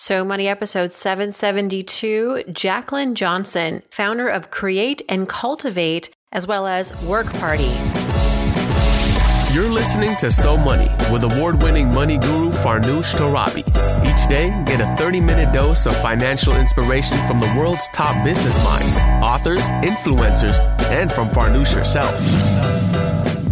So Money episode 772, Jaclyn Johnson, founder of Create and Cultivate, as well as Work Party. You're listening to So Money with award winning money guru Farnoosh Torabi. Each day, get a 30 minute dose of financial inspiration from the world's top business minds, authors, influencers, and from Farnoosh herself.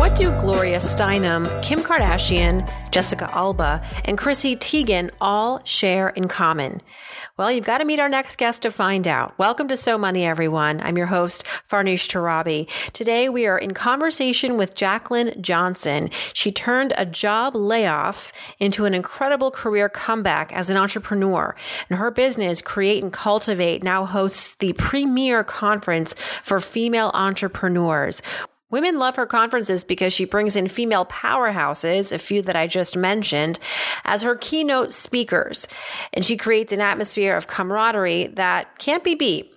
What do Gloria Steinem, Kim Kardashian, Jessica Alba, and Chrissy Teigen all share in common? Well, you've got to meet our next guest to find out. Welcome to So Money, everyone. I'm your host, Farnoosh Torabi. Today we are in conversation with Jaclyn Johnson. She turned a job layoff into an incredible career comeback as an entrepreneur. And her business, Create and Cultivate, now hosts the premier conference for female entrepreneurs. Women love her conferences because she brings in female powerhouses, a few that I just mentioned, as her keynote speakers. And she creates an atmosphere of camaraderie that can't be beat.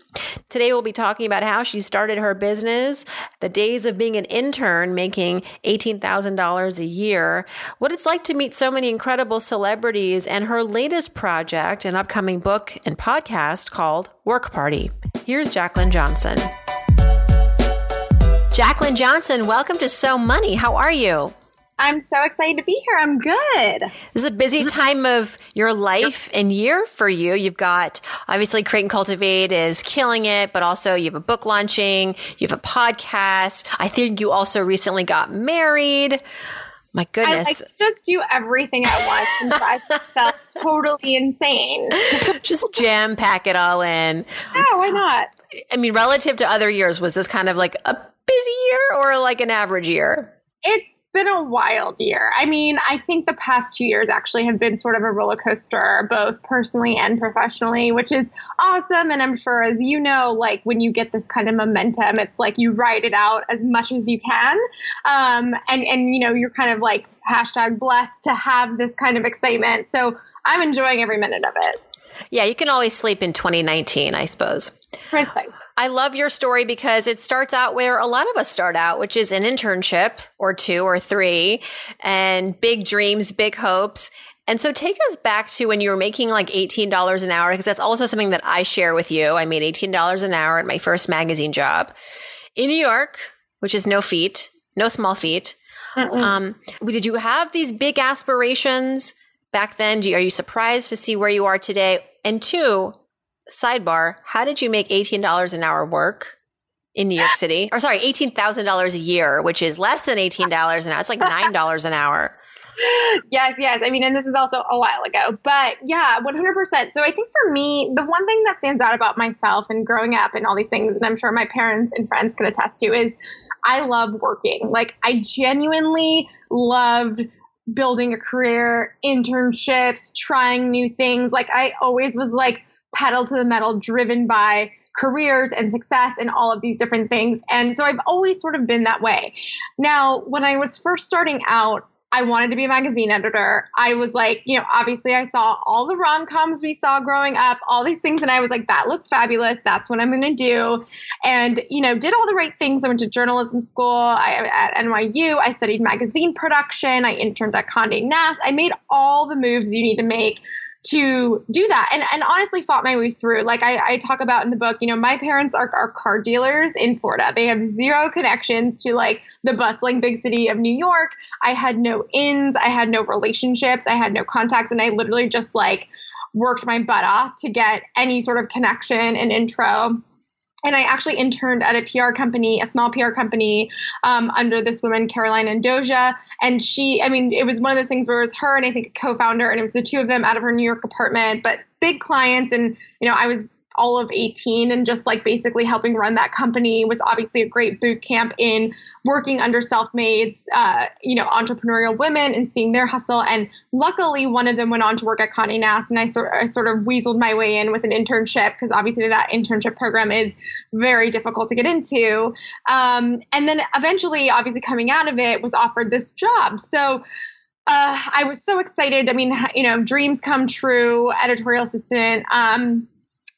Today, we'll be talking about how she started her business, the days of being an intern making $18,000 a year, what it's like to meet so many incredible celebrities, and her latest project, an upcoming book and podcast called Work Party. Here's Jaclyn Johnson. Jaclyn Johnson, welcome to So Money. How are you? I'm so excited to be here. I'm good. This is a busy mm-hmm. time of your life and year for you. You've got obviously Create and Cultivate is killing it, but also you have a book launching, you have a podcast. I think you also recently got married. My goodness. I like just do everything at once and drive myself totally insane. just jam pack it all in. Yeah, why not? I mean, relative to other years, was this kind of like a busy year or like an average year? It's been a wild year. I mean, I think the past two years actually have been sort of a roller coaster, both personally and professionally, which is awesome. And I'm sure, as you know, like when you get this kind of momentum, it's like you ride it out as much as you can. Um, and, and, you know, you're kind of like hashtag blessed to have this kind of excitement. So I'm enjoying every minute of it. Yeah, you can always sleep in 2019, I suppose. Precisely. I love your story because it starts out where a lot of us start out, which is an internship or two or three and big dreams, big hopes. And so take us back to when you were making like $18 an hour, because that's also something that I share with you. I made $18 an hour at my first magazine job in New York, which is no feat, no small feat. Um, did you have these big aspirations back then? You, are you surprised to see where you are today? And two, sidebar, how did you make $18 an hour work in New York City? Or sorry, $18,000 a year, which is less than $18 an hour. It's like $9 an hour. Yes, yes. I mean, and this is also a while ago, but yeah, 100%. So I think for me, the one thing that stands out about myself and growing up and all these things, and I'm sure my parents and friends can attest to, is I love working. Like, I genuinely loved building a career, internships, trying new things. Like, I always was like, pedal to the metal, driven by careers and success and all of these different things. And so I've always sort of been that way. Now, when I was first starting out, I wanted to be a magazine editor. I was like, you know, obviously I saw all the rom coms we saw growing up, all these things, and I was like, that looks fabulous. That's what I'm going to do. And, you know, did all the right things. I went to journalism school I, at NYU. I studied magazine production. I interned at Condé Nast. I made all the moves you need to make to do that and, and honestly fought my way through. Like I, I talk about in the book, you know, my parents are, are car dealers in Florida. They have zero connections to like the bustling big city of New York. I had no ins, I had no relationships, I had no contacts, and I literally just like worked my butt off to get any sort of connection and intro and I actually interned at a PR company, a small PR company, um, under this woman, Caroline Andoja. And she, I mean, it was one of those things where it was her and I think a co founder, and it was the two of them out of her New York apartment, but big clients. And, you know, I was all of 18 and just like basically helping run that company was obviously a great boot camp in working under self-mades uh, you know entrepreneurial women and seeing their hustle and luckily one of them went on to work at Condé Nast and I sort, I sort of weaseled my way in with an internship because obviously that internship program is very difficult to get into um, and then eventually obviously coming out of it was offered this job so uh, I was so excited. I mean, you know, dreams come true, editorial assistant. Um,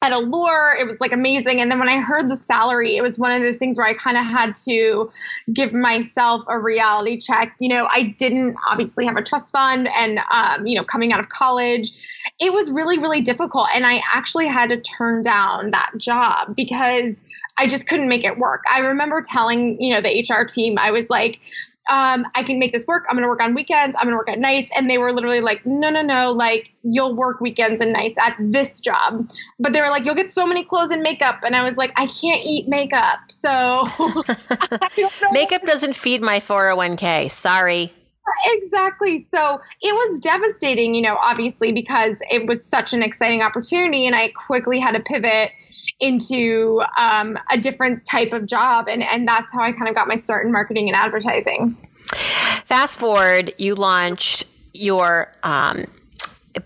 had allure. It was like amazing. And then when I heard the salary, it was one of those things where I kind of had to give myself a reality check. You know, I didn't obviously have a trust fund and, um, you know, coming out of college, it was really, really difficult. And I actually had to turn down that job because I just couldn't make it work. I remember telling, you know, the HR team, I was like, um, I can make this work. I'm going to work on weekends. I'm going to work at nights. And they were literally like, no, no, no, like you'll work weekends and nights at this job. But they were like, you'll get so many clothes and makeup. And I was like, I can't eat makeup. So makeup doesn't feed my 401k. Sorry. Exactly. So it was devastating, you know, obviously, because it was such an exciting opportunity. And I quickly had to pivot into um, a different type of job. And, and that's how I kind of got my start in marketing and advertising. Fast forward, you launched your um,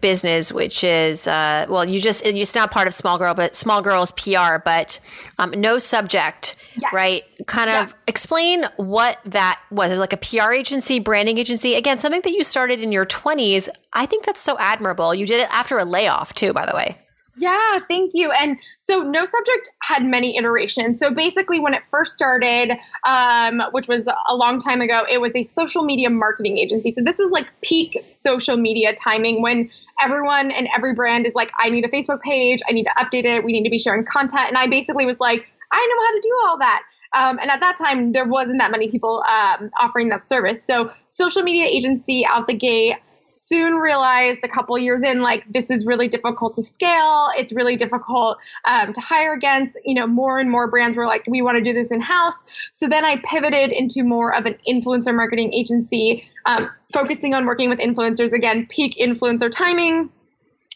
business, which is uh, well, you just it's not part of Small Girl, but Small Girls PR, but um, no subject, yes. right? Kind of explain what that was. Like a PR agency, branding agency. Again, something that you started in your twenties. I think that's so admirable. You did it after a layoff, too, by the way. Yeah, thank you. And so No Subject had many iterations. So basically, when it first started, um, which was a long time ago, it was a social media marketing agency. So this is like peak social media timing when everyone and every brand is like, I need a Facebook page, I need to update it, we need to be sharing content. And I basically was like, I know how to do all that. Um, and at that time, there wasn't that many people um, offering that service. So, social media agency out the gate soon realized a couple years in like this is really difficult to scale. It's really difficult um, to hire against you know more and more brands were like we want to do this in house so then i pivoted into more of an influencer marketing agency um, focusing on working with influencers. Again peak influencer timing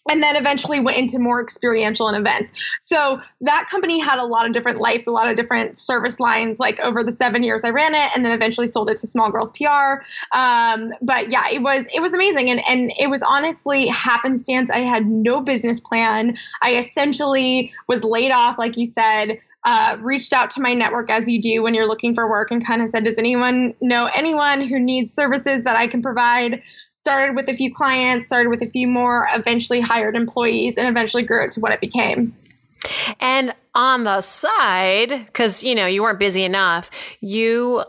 and then eventually went into more experiential and events. So that company had a lot of different lives, a lot of different service lines. Like over the seven years I ran it, and then eventually sold it to Small Girls PR. Um, but yeah, it was it was amazing, and and it was honestly happenstance. I had no business plan. I essentially was laid off, like you said. Uh, reached out to my network as you do when you're looking for work and kind of said, Does anyone know anyone who needs services that I can provide? Started with a few clients, started with a few more, eventually hired employees, and eventually grew it to what it became. And on the side, because you know you weren't busy enough, you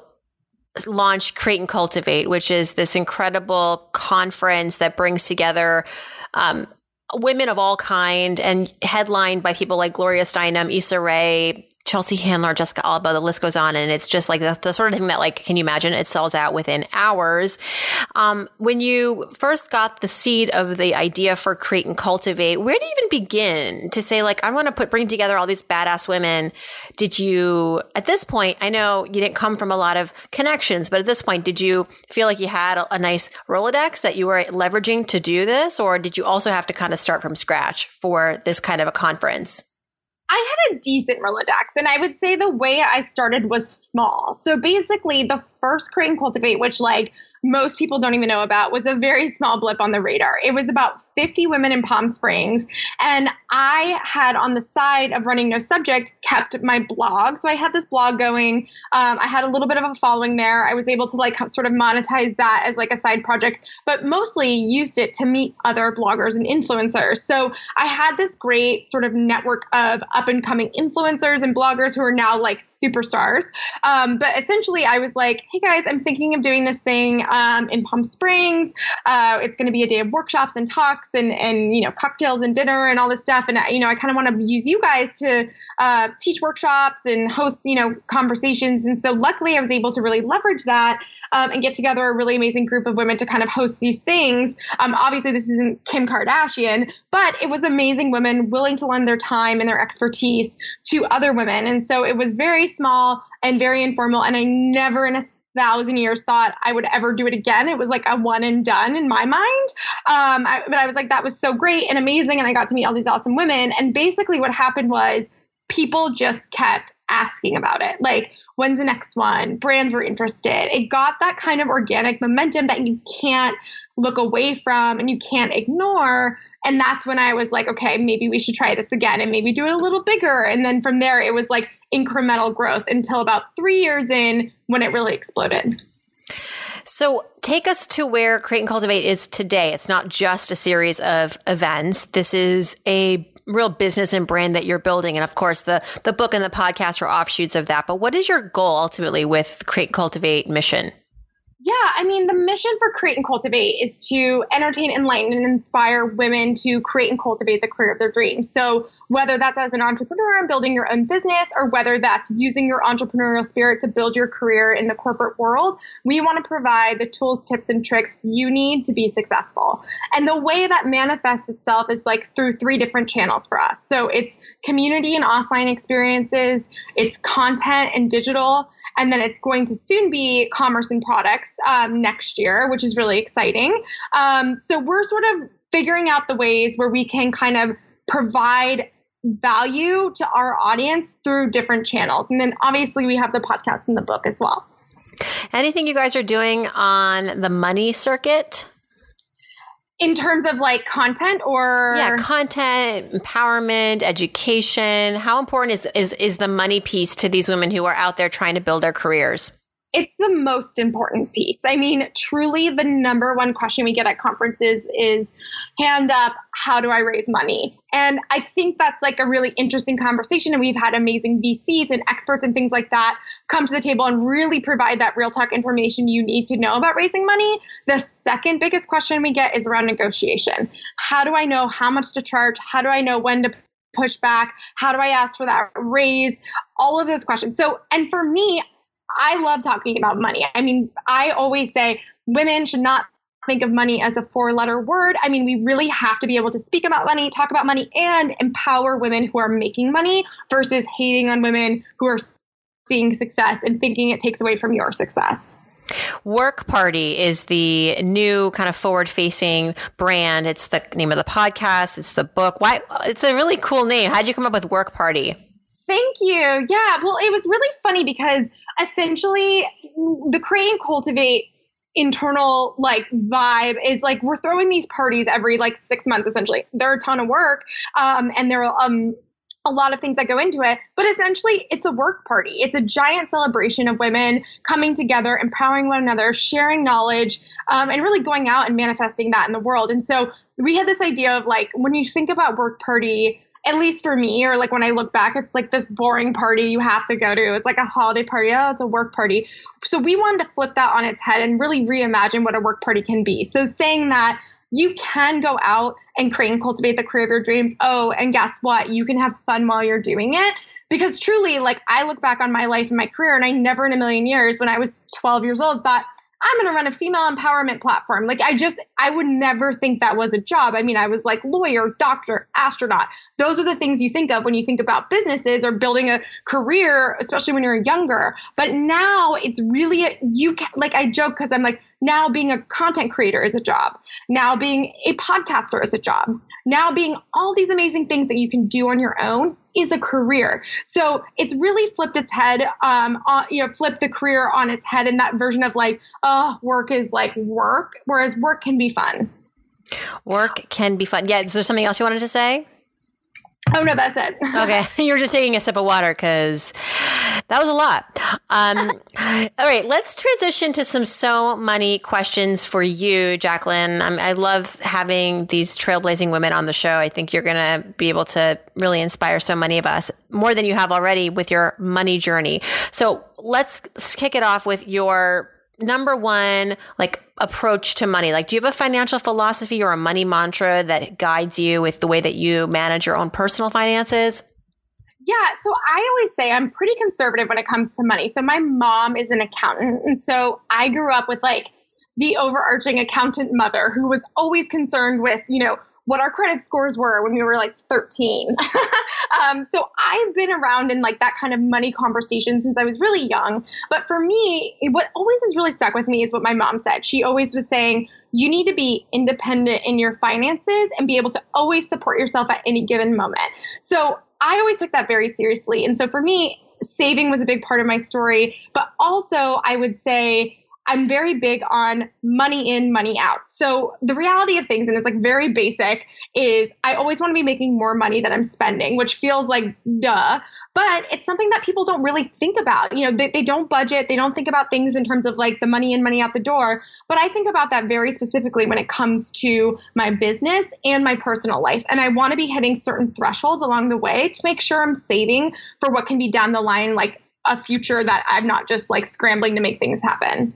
launched Create and Cultivate, which is this incredible conference that brings together um, women of all kind and headlined by people like Gloria Steinem, Issa Rae, Chelsea Handler, Jessica Alba, the list goes on. And it's just like the, the, sort of thing that like, can you imagine it sells out within hours? Um, when you first got the seed of the idea for create and cultivate, where do you even begin to say like, I'm going to put, bring together all these badass women? Did you, at this point, I know you didn't come from a lot of connections, but at this point, did you feel like you had a, a nice Rolodex that you were leveraging to do this? Or did you also have to kind of start from scratch for this kind of a conference? I had a decent Rolodex, and I would say the way I started was small. So basically, the first crane Cultivate, which like most people don't even know about was a very small blip on the radar. It was about 50 women in Palm Springs. And I had on the side of running No Subject kept my blog. So I had this blog going. Um, I had a little bit of a following there. I was able to like sort of monetize that as like a side project, but mostly used it to meet other bloggers and influencers. So I had this great sort of network of up and coming influencers and bloggers who are now like superstars. Um, but essentially, I was like, hey guys, I'm thinking of doing this thing um, in Palm Springs. Uh, it's going to be a day of workshops and talks and and you know cocktails and dinner and all this stuff. And you know I kind of want to use you guys to uh, teach workshops and host you know conversations. And so luckily I was able to really leverage that um, and get together a really amazing group of women to kind of host these things. Um, obviously this isn't Kim Kardashian, but it was amazing women willing to lend their time and their expertise to other women. And so it was very small and very informal. And I never in a thousand years thought I would ever do it again. It was like a one and done in my mind. Um, I, but I was like, that was so great and amazing. And I got to meet all these awesome women. And basically, what happened was people just kept asking about it. Like, when's the next one? Brands were interested. It got that kind of organic momentum that you can't look away from and you can't ignore. And that's when I was like, okay, maybe we should try this again and maybe do it a little bigger. And then from there, it was like incremental growth until about three years in when it really exploded. So take us to where Create and Cultivate is today. It's not just a series of events. This is a real business and brand that you're building. And of course, the, the book and the podcast are offshoots of that. But what is your goal ultimately with Create Cultivate mission? Yeah, I mean, the mission for Create and Cultivate is to entertain, enlighten, and inspire women to create and cultivate the career of their dreams. So, whether that's as an entrepreneur and building your own business, or whether that's using your entrepreneurial spirit to build your career in the corporate world, we want to provide the tools, tips, and tricks you need to be successful. And the way that manifests itself is like through three different channels for us. So, it's community and offline experiences, it's content and digital and then it's going to soon be commerce and products um, next year, which is really exciting. Um, so we're sort of figuring out the ways where we can kind of provide value to our audience through different channels. And then obviously we have the podcast and the book as well. Anything you guys are doing on the money circuit? In terms of like content or? Yeah content empowerment education. How important is is is the money piece to these women who are out there trying to build their careers it's the most important piece. I mean, truly, the number one question we get at conferences is hand up, how do I raise money? And I think that's like a really interesting conversation. And we've had amazing VCs and experts and things like that come to the table and really provide that real talk information you need to know about raising money. The second biggest question we get is around negotiation. How do I know how much to charge? How do I know when to push back? How do I ask for that raise? All of those questions. So, and for me, I love talking about money. I mean, I always say women should not think of money as a four letter word. I mean, we really have to be able to speak about money, talk about money, and empower women who are making money versus hating on women who are seeing success and thinking it takes away from your success. Work Party is the new kind of forward facing brand. It's the name of the podcast, it's the book. Why it's a really cool name. How'd you come up with Work Party? Thank you. Yeah. Well, it was really funny because essentially the create and cultivate internal like vibe is like we're throwing these parties every like six months essentially they're a ton of work um, and there are um, a lot of things that go into it but essentially it's a work party it's a giant celebration of women coming together empowering one another sharing knowledge um, and really going out and manifesting that in the world and so we had this idea of like when you think about work party at least for me, or like when I look back, it's like this boring party you have to go to. It's like a holiday party. Oh, it's a work party. So we wanted to flip that on its head and really reimagine what a work party can be. So saying that you can go out and create and cultivate the career of your dreams. Oh, and guess what? You can have fun while you're doing it. Because truly, like I look back on my life and my career, and I never in a million years, when I was 12 years old, thought, I'm going to run a female empowerment platform. Like, I just, I would never think that was a job. I mean, I was like lawyer, doctor, astronaut. Those are the things you think of when you think about businesses or building a career, especially when you're younger. But now it's really, a, you can, like, I joke because I'm like, now being a content creator is a job. Now being a podcaster is a job. Now being all these amazing things that you can do on your own is a career. So it's really flipped its head, um, you know, flipped the career on its head in that version of like, oh, work is like work, whereas work can be fun. Work can be fun. Yeah. Is there something else you wanted to say? Oh no, that's it. okay, you're just taking a sip of water because that was a lot. Um, all right, let's transition to some so money questions for you, Jaclyn. Um, I love having these trailblazing women on the show. I think you're going to be able to really inspire so many of us more than you have already with your money journey. So let's kick it off with your number one like approach to money. Like do you have a financial philosophy or a money mantra that guides you with the way that you manage your own personal finances? Yeah so i always say i'm pretty conservative when it comes to money. So my mom is an accountant and so i grew up with like the overarching accountant mother who was always concerned with you know what our credit scores were when we were like 13. um, so I've been around in like that kind of money conversation since I was really young. But for me, what always has really stuck with me is what my mom said. She always was saying, you need to be independent in your finances and be able to always support yourself at any given moment. So I always took that very seriously. And so for me, saving was a big part of my story. But also, I would say, I'm very big on money in, money out. So the reality of things, and it's like very basic, is I always want to be making more money than I'm spending, which feels like duh but it's something that people don't really think about. You know, they, they don't budget, they don't think about things in terms of like the money in, money out the door. But I think about that very specifically when it comes to my business and my personal life. And I want to be hitting certain thresholds along the way to make sure I'm saving for what can be down the line, like a future that I'm not just like scrambling to make things happen.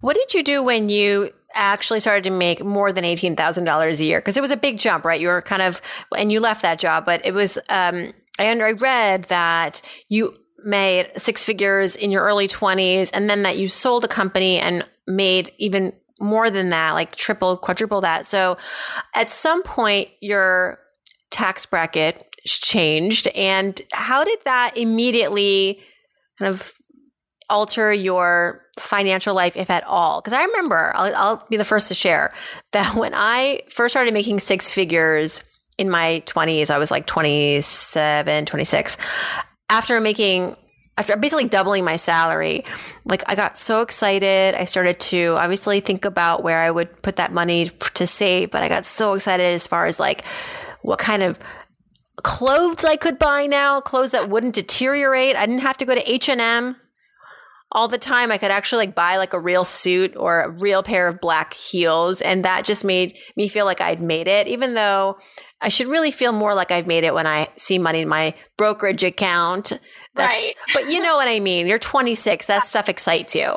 What did you do when you actually started to make more than $18,000 a year? Because it was a big jump, right? You were kind of, and you left that job, but it was, um, I, I read that you made six figures in your early 20s and then that you sold a company and made even more than that, like triple, quadruple that. So at some point, your tax bracket changed. And how did that immediately kind of alter your financial life, if at all? Because I remember, I'll, I'll, be the first to share that when I first started making six figures in my 20s, I was like 27, 26. After making after basically doubling my salary, like I got so excited. I started to obviously think about where I would put that money to save, but I got so excited as far as like what kind of clothes I could buy now, clothes that wouldn't deteriorate. I didn't have to go to H&M all the time. I could actually like buy like a real suit or a real pair of black heels. And that just made me feel like I'd made it, even though I should really feel more like I've made it when I see money in my brokerage account. That's, right. But you know what I mean? You're 26. That stuff excites you.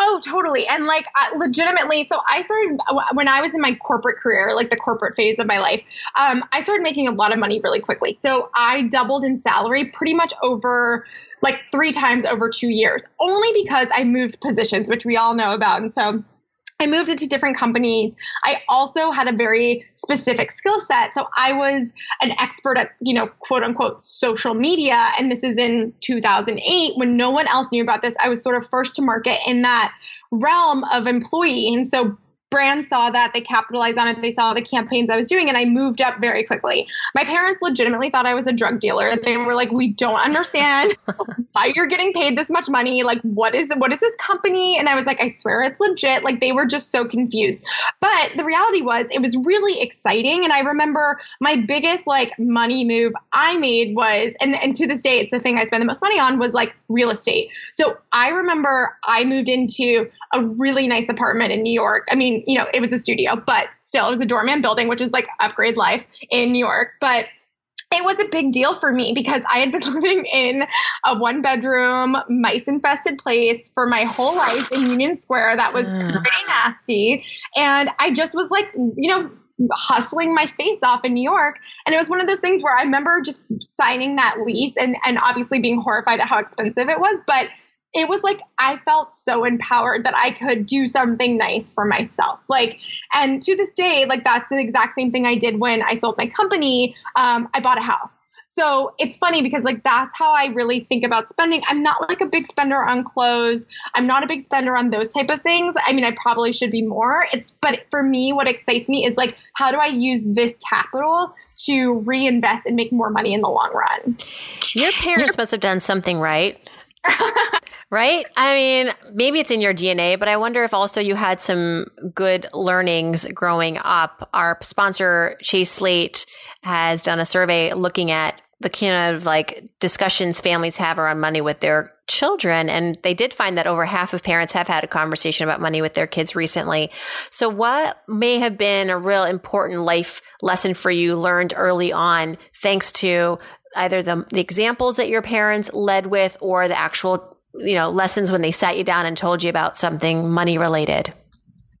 Oh, totally. And like uh, legitimately, so I started when I was in my corporate career, like the corporate phase of my life, um, I started making a lot of money really quickly. So I doubled in salary pretty much over like three times over two years, only because I moved positions, which we all know about. And so I moved into different companies. I also had a very specific skill set. So I was an expert at, you know, quote unquote social media. And this is in 2008 when no one else knew about this. I was sort of first to market in that realm of employee. And so brands saw that, they capitalized on it, they saw the campaigns I was doing, and I moved up very quickly. My parents legitimately thought I was a drug dealer. They were like, "We don't understand why you're getting paid this much money. Like, what is what is this company?" And I was like, "I swear it's legit." Like, they were just so confused. But the reality was, it was really exciting, and I remember my biggest like money move I made was, and and to this day, it's the thing I spend the most money on was like real estate. So I remember I moved into a really nice apartment in New York. I mean, you know, it was a studio, but still, it was a doorman building, which is like upgrade life in New York. But it was a big deal for me because I had been living in a one bedroom, mice infested place for my whole life in Union Square that was mm. pretty nasty. And I just was like, you know, hustling my face off in New York. And it was one of those things where I remember just signing that lease and, and obviously being horrified at how expensive it was. But it was like I felt so empowered that I could do something nice for myself. Like, and to this day, like that's the exact same thing I did when I sold my company. Um, I bought a house. So it's funny because like that's how I really think about spending. I'm not like a big spender on clothes. I'm not a big spender on those type of things. I mean, I probably should be more. It's but for me, what excites me is like how do I use this capital to reinvest and make more money in the long run? Your parents must have done something right. Right? I mean, maybe it's in your DNA, but I wonder if also you had some good learnings growing up. Our sponsor, Chase Slate, has done a survey looking at the kind of like discussions families have around money with their children. And they did find that over half of parents have had a conversation about money with their kids recently. So what may have been a real important life lesson for you learned early on, thanks to either the, the examples that your parents led with or the actual, you know, lessons when they sat you down and told you about something money related?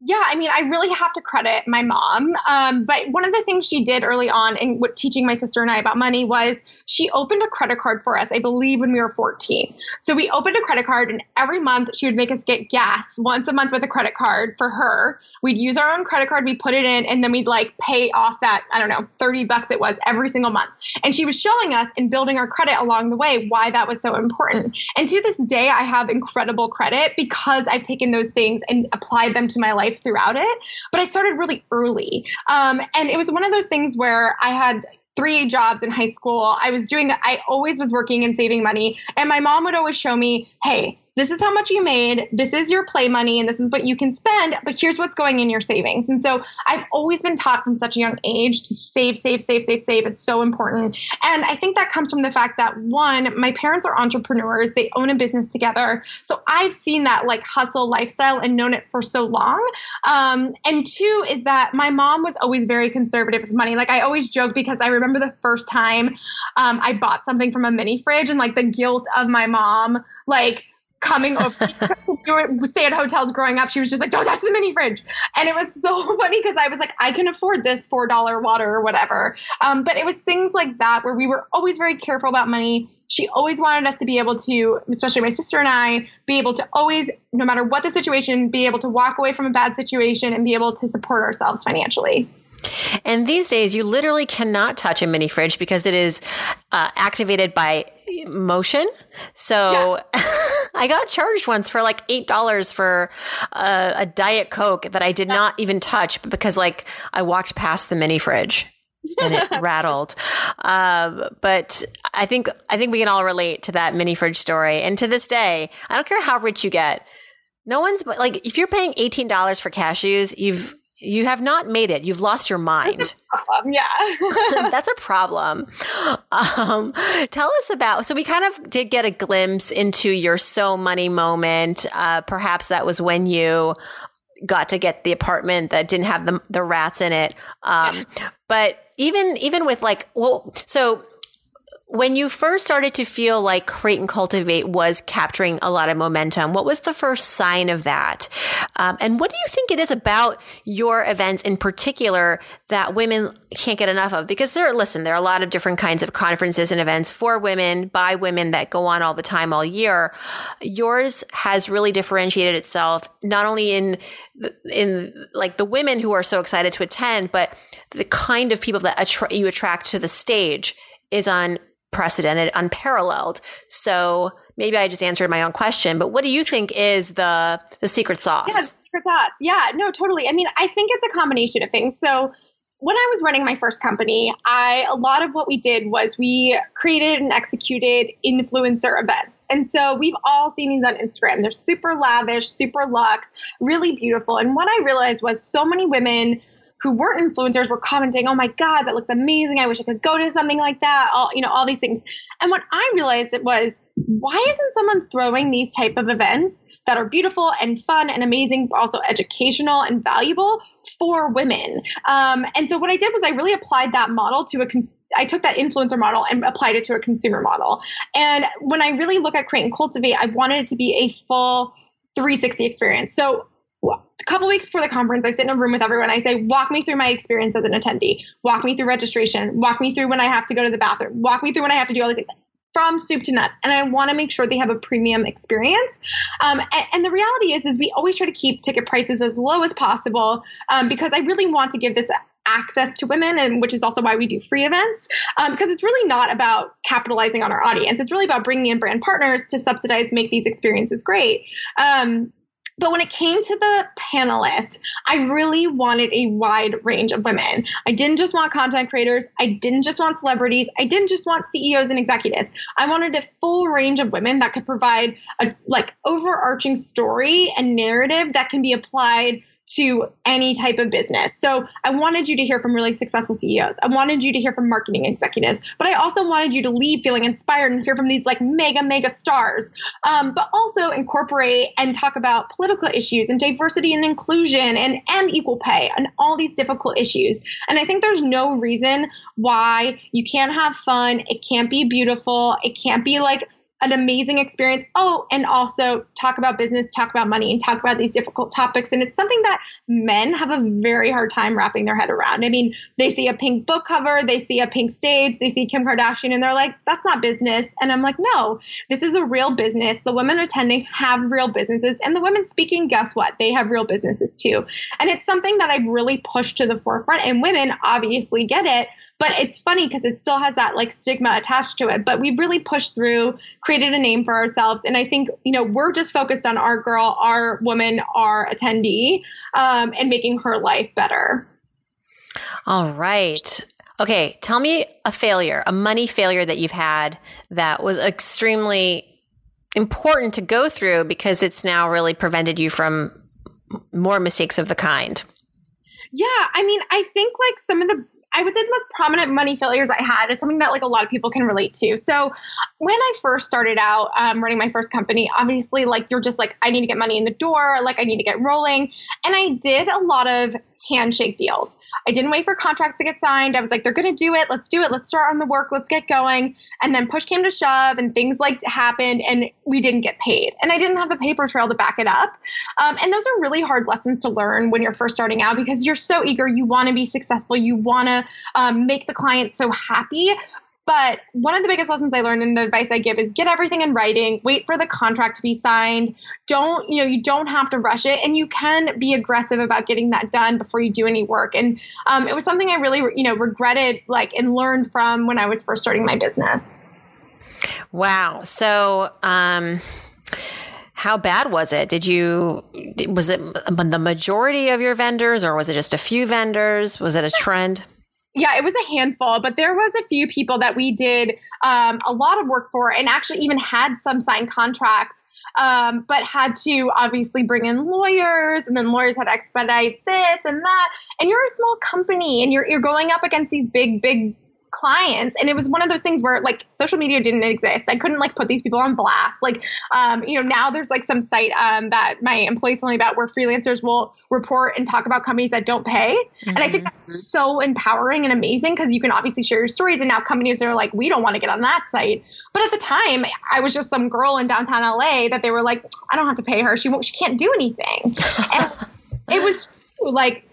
Yeah, I mean, I really have to credit my mom. Um, but one of the things she did early on in what, teaching my sister and I about money was she opened a credit card for us, I believe, when we were 14. So we opened a credit card, and every month she would make us get gas once a month with a credit card for her. We'd use our own credit card, we put it in, and then we'd like pay off that, I don't know, 30 bucks it was every single month. And she was showing us and building our credit along the way why that was so important. And to this day, I have incredible credit because I've taken those things and applied them to my life life throughout it. But I started really early. Um, and it was one of those things where I had three jobs in high school. I was doing, I always was working and saving money. And my mom would always show me, hey, this is how much you made, this is your play money, and this is what you can spend, but here's what's going in your savings. And so I've always been taught from such a young age to save, save, save, save, save. It's so important. And I think that comes from the fact that one, my parents are entrepreneurs, they own a business together. So I've seen that like hustle lifestyle and known it for so long. Um, and two is that my mom was always very conservative with money. Like I always joke because I remember the first time um, I bought something from a mini fridge and like the guilt of my mom, like coming over. We would stay at hotels growing up. She was just like don't touch the mini fridge. And it was so funny because i was like i can afford this four dollar water or whatever. Um, but it was things like that where we were always very careful about money. She always wanted us to be able to especially my sister and i be able to always no matter what the situation be able to walk away from a bad situation and be able to support ourselves financially and these days, you literally cannot touch a mini fridge because it is uh, activated by motion. So yeah. I got charged once for like $8 for a, a Diet Coke that I did yeah. not even touch because like I walked past the mini fridge and it rattled. Um, but I think I think we can all relate to that mini fridge story. And to this day, I don't care how rich you get. No one's like if you're paying eighteen dollars for cashews, you've you have not made it. You've lost your mind. Yeah. That's a problem. Um, tell us about. So we kind of did get a glimpse into your so money moment. Uh, perhaps that was when you got to get the apartment that didn't have the the rats in it. Um, yeah. But even even with like, well, so when you first started to feel like Create and Cultivate was capturing a lot of momentum, what was the first sign of that? Um, and what do you think it is about your events in particular that women can't get enough of? Because there, listen, there are a lot of different kinds of conferences and events for women by women that go on all the time, all year. Yours has really differentiated itself not only in in like the women who are so excited to attend, but the kind of people that attra- you attract to the stage is on unprecedented, unparalleled. So maybe I just answered my own question, but what do you think is the the secret sauce? Yeah, secret sauce. Yeah, no, totally. I mean, I think it's a combination of things. So when I was running my first company, I a lot of what we did was we created and executed influencer events. And so we've all seen these on Instagram. They're super lavish, super luxe, really beautiful. And what I realized was so many women who weren't influencers were commenting, "Oh my god, that looks amazing! I wish I could go to something like that." All you know, all these things. And what I realized it was, why isn't someone throwing these type of events that are beautiful and fun and amazing, but also educational and valuable for women? Um, and so what I did was I really applied that model to a. Cons- I took that influencer model and applied it to a consumer model. And when I really look at create and cultivate, I wanted it to be a full 360 experience. So a couple weeks before the conference, I sit in a room with everyone. I say, walk me through my experience as an attendee. Walk me through registration. Walk me through when I have to go to the bathroom. Walk me through when I have to do all these things from soup to nuts. And I want to make sure they have a premium experience. Um, and, and, the reality is, is we always try to keep ticket prices as low as possible um, because I really want to give this access to women and which is also why we do free events um, because it's really not about capitalizing on our audience it's really about bringing in brand partners to subsidize make these experiences great um, but when it came to the panelists, I really wanted a wide range of women. I didn't just want content creators. I didn't just want celebrities. I didn't just want CEOs and executives. I wanted a full range of women that could provide a like overarching story and narrative that can be applied to any type of business. So I wanted you to hear from really successful CEOs. I wanted you to hear from marketing executives, but I also wanted you to leave feeling inspired and hear from these like mega, mega stars. Um, but also incorporate and talk about political issues and diversity and inclusion and, and equal pay and all these difficult issues. And I think there's no reason why you can't have fun. It can't be beautiful. It can't be like an amazing experience. Oh, and also talk about business, talk about money, and talk about these difficult topics. And it's something that men have a very hard time wrapping their head around. I mean, they see a pink book cover, they see a pink stage, they see Kim Kardashian, and they're like, that's not business. And I'm like, no, this is a real business. The women attending have real businesses, and the women speaking, guess what? They have real businesses too. And it's something that I've really pushed to the forefront, and women obviously get it. But it's funny because it still has that like stigma attached to it. But we've really pushed through, created a name for ourselves. And I think, you know, we're just focused on our girl, our woman, our attendee, um, and making her life better. All right. Okay. Tell me a failure, a money failure that you've had that was extremely important to go through because it's now really prevented you from more mistakes of the kind. Yeah, I mean, I think like some of the I would say the most prominent money failures I had is something that like a lot of people can relate to. So when I first started out um, running my first company, obviously like you're just like I need to get money in the door, like I need to get rolling, and I did a lot of handshake deals. I didn't wait for contracts to get signed. I was like, they're going to do it. Let's do it. Let's start on the work. Let's get going. And then push came to shove and things like happened and we didn't get paid. And I didn't have the paper trail to back it up. Um, and those are really hard lessons to learn when you're first starting out because you're so eager. You want to be successful. You want to um, make the client so happy. But one of the biggest lessons I learned and the advice I give is get everything in writing, wait for the contract to be signed. Don't, you know, you don't have to rush it and you can be aggressive about getting that done before you do any work. And um, it was something I really, you know, regretted like and learned from when I was first starting my business. Wow. So, um, how bad was it? Did you, was it the majority of your vendors or was it just a few vendors? Was it a trend? Yeah, it was a handful, but there was a few people that we did um, a lot of work for and actually even had some signed contracts, um, but had to obviously bring in lawyers and then lawyers had to expedite this and that. And you're a small company and you're, you're going up against these big, big clients. And it was one of those things where like social media didn't exist. I couldn't like put these people on blast. Like um, you know now there's like some site um, that my employees told me about where freelancers will report and talk about companies that don't pay. Mm-hmm. and i think that's mm-hmm. so empowering and amazing because you can obviously share your stories and now companies are like we don't want to get on that site. But at the time i was just some girl in downtown la that they were like i don't have to pay her. She won't she can't do anything. And it was like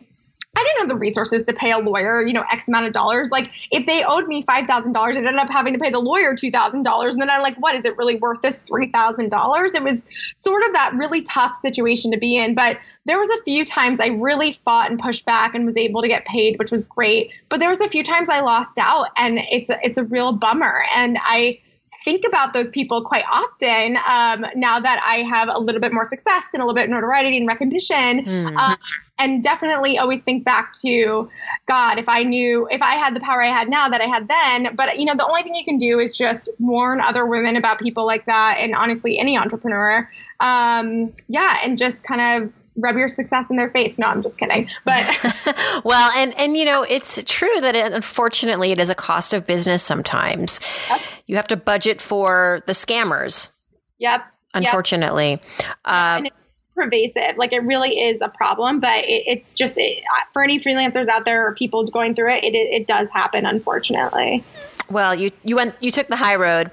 I didn't have the resources to pay a lawyer, you know, X amount of dollars. Like if they owed me five thousand dollars, I ended up having to pay the lawyer two thousand dollars, and then I'm like, what is it really worth this three thousand dollars? It was sort of that really tough situation to be in. But there was a few times I really fought and pushed back and was able to get paid, which was great. But there was a few times I lost out, and it's a, it's a real bummer. And I think about those people quite often um, now that I have a little bit more success and a little bit of notoriety and recognition. Mm. Um, and definitely always think back to God, if I knew, if I had the power I had now that I had then. But, you know, the only thing you can do is just warn other women about people like that. And honestly, any entrepreneur. Um, yeah. And just kind of rub your success in their face. No, I'm just kidding. But well, and and you know, it's true that it, unfortunately it is a cost of business sometimes. Yep. You have to budget for the scammers. Yep. Unfortunately. Yep. Um, pervasive. Like it really is a problem, but it, it's just it, for any freelancers out there or people going through it, it, it does happen, unfortunately. Well, you you went you took the high road.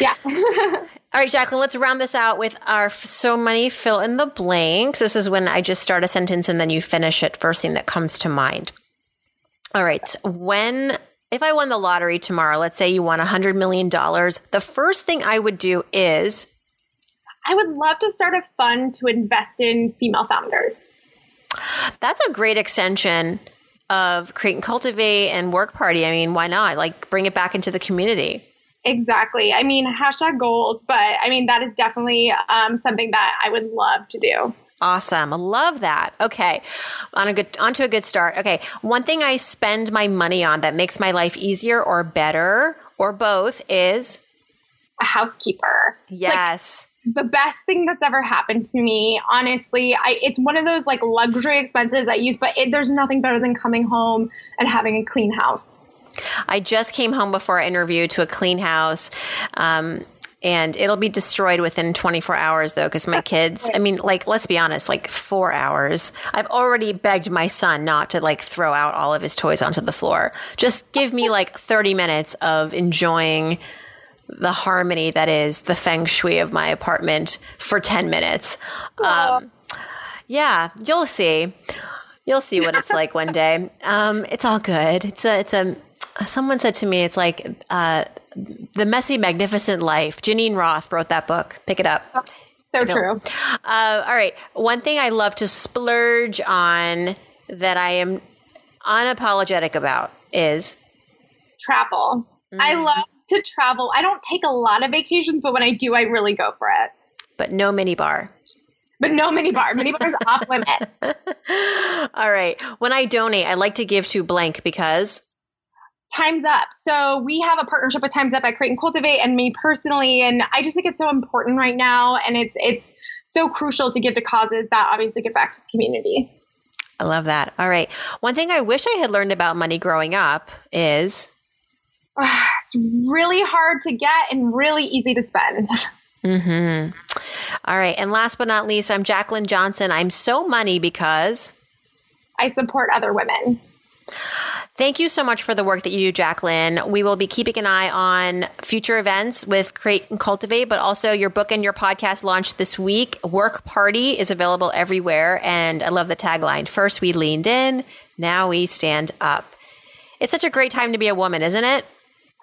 Yeah. All right, Jaclyn, let's round this out with our so money fill in the blanks. This is when I just start a sentence and then you finish it, first thing that comes to mind. All right. When, if I won the lottery tomorrow, let's say you won $100 million, the first thing I would do is I would love to start a fund to invest in female founders. That's a great extension of Create and Cultivate and Work Party. I mean, why not? Like, bring it back into the community. Exactly. I mean, hashtag goals, but I mean, that is definitely um, something that I would love to do. Awesome. Love that. Okay. On a good onto a good start. Okay. One thing I spend my money on that makes my life easier or better or both is a housekeeper. Yes. Like, the best thing that's ever happened to me, honestly, I it's one of those like luxury expenses I use, but it, there's nothing better than coming home and having a clean house. I just came home before our interview to a clean house. Um, and it'll be destroyed within 24 hours though because my kids i mean like let's be honest like four hours. I've already begged my son not to like throw out all of his toys onto the floor. Just give me like 30 minutes of enjoying the harmony that is the feng shui of my apartment for 10 minutes. Um, yeah you'll see. You'll see what it's like one day. Um, it's all good. It's a it's a someone said to me, it's like uh, the messy, magnificent life. Geneen Roth wrote that book. Pick it up. So true. Uh, all right. One thing I love to splurge on that I am unapologetic about is travel. Mm. I love to travel. I don't take a lot of vacations, but when I do, I really go for it. But no mini bar. But no mini bar. Mini bar is off limit. All right. When I donate, I like to give to blank because Time's Up. So we have a partnership with Time's Up at Create and Cultivate and me personally. And I just think it's so important right now. And it's, it's so crucial to give to causes that obviously give back to the community. I love that. All right. One thing I wish I had learned about money growing up is it's really hard to get and really easy to spend. Mm-hmm. All right. And last but not least, I'm Jaclyn Johnson. I'm so money because I support other women. Thank you so much for the work that you do, Jaclyn. We will be keeping an eye on future events with Create and Cultivate, but also your book and your podcast launched this week. Work Party is available everywhere. And I love the tagline First we leaned in, now we stand up. It's such a great time to be a woman, isn't it?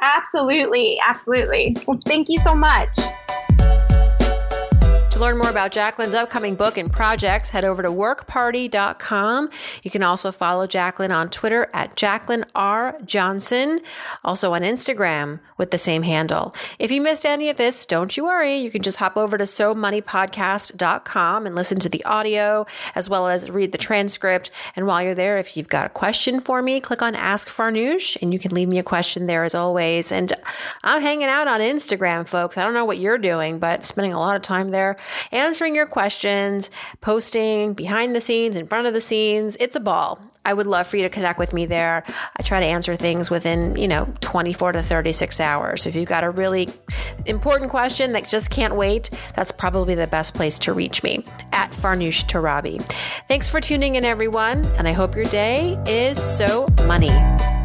Absolutely. Absolutely. Well, thank you so much learn more about Jaclyn's upcoming book and projects, head over to workparty.com. You can also follow Jaclyn on Twitter at Jaclyn R. Johnson, also on Instagram with the same handle. If you missed any of this, don't you worry. You can just hop over to SoMoneyPodcast.com and listen to the audio as well as read the transcript. And while you're there, if you've got a question for me, click on Ask Farnoosh and you can leave me a question there as always. And I'm hanging out on Instagram, folks. I don't know what you're doing, but spending a lot of time there answering your questions, posting behind the scenes, in front of the scenes. It's a ball. I would love for you to connect with me there. I try to answer things within, you know, 24 to 36 hours. If you've got a really important question that just can't wait, that's probably the best place to reach me at Farnoosh Torabi. Thanks for tuning in, everyone, and I hope your day is so money.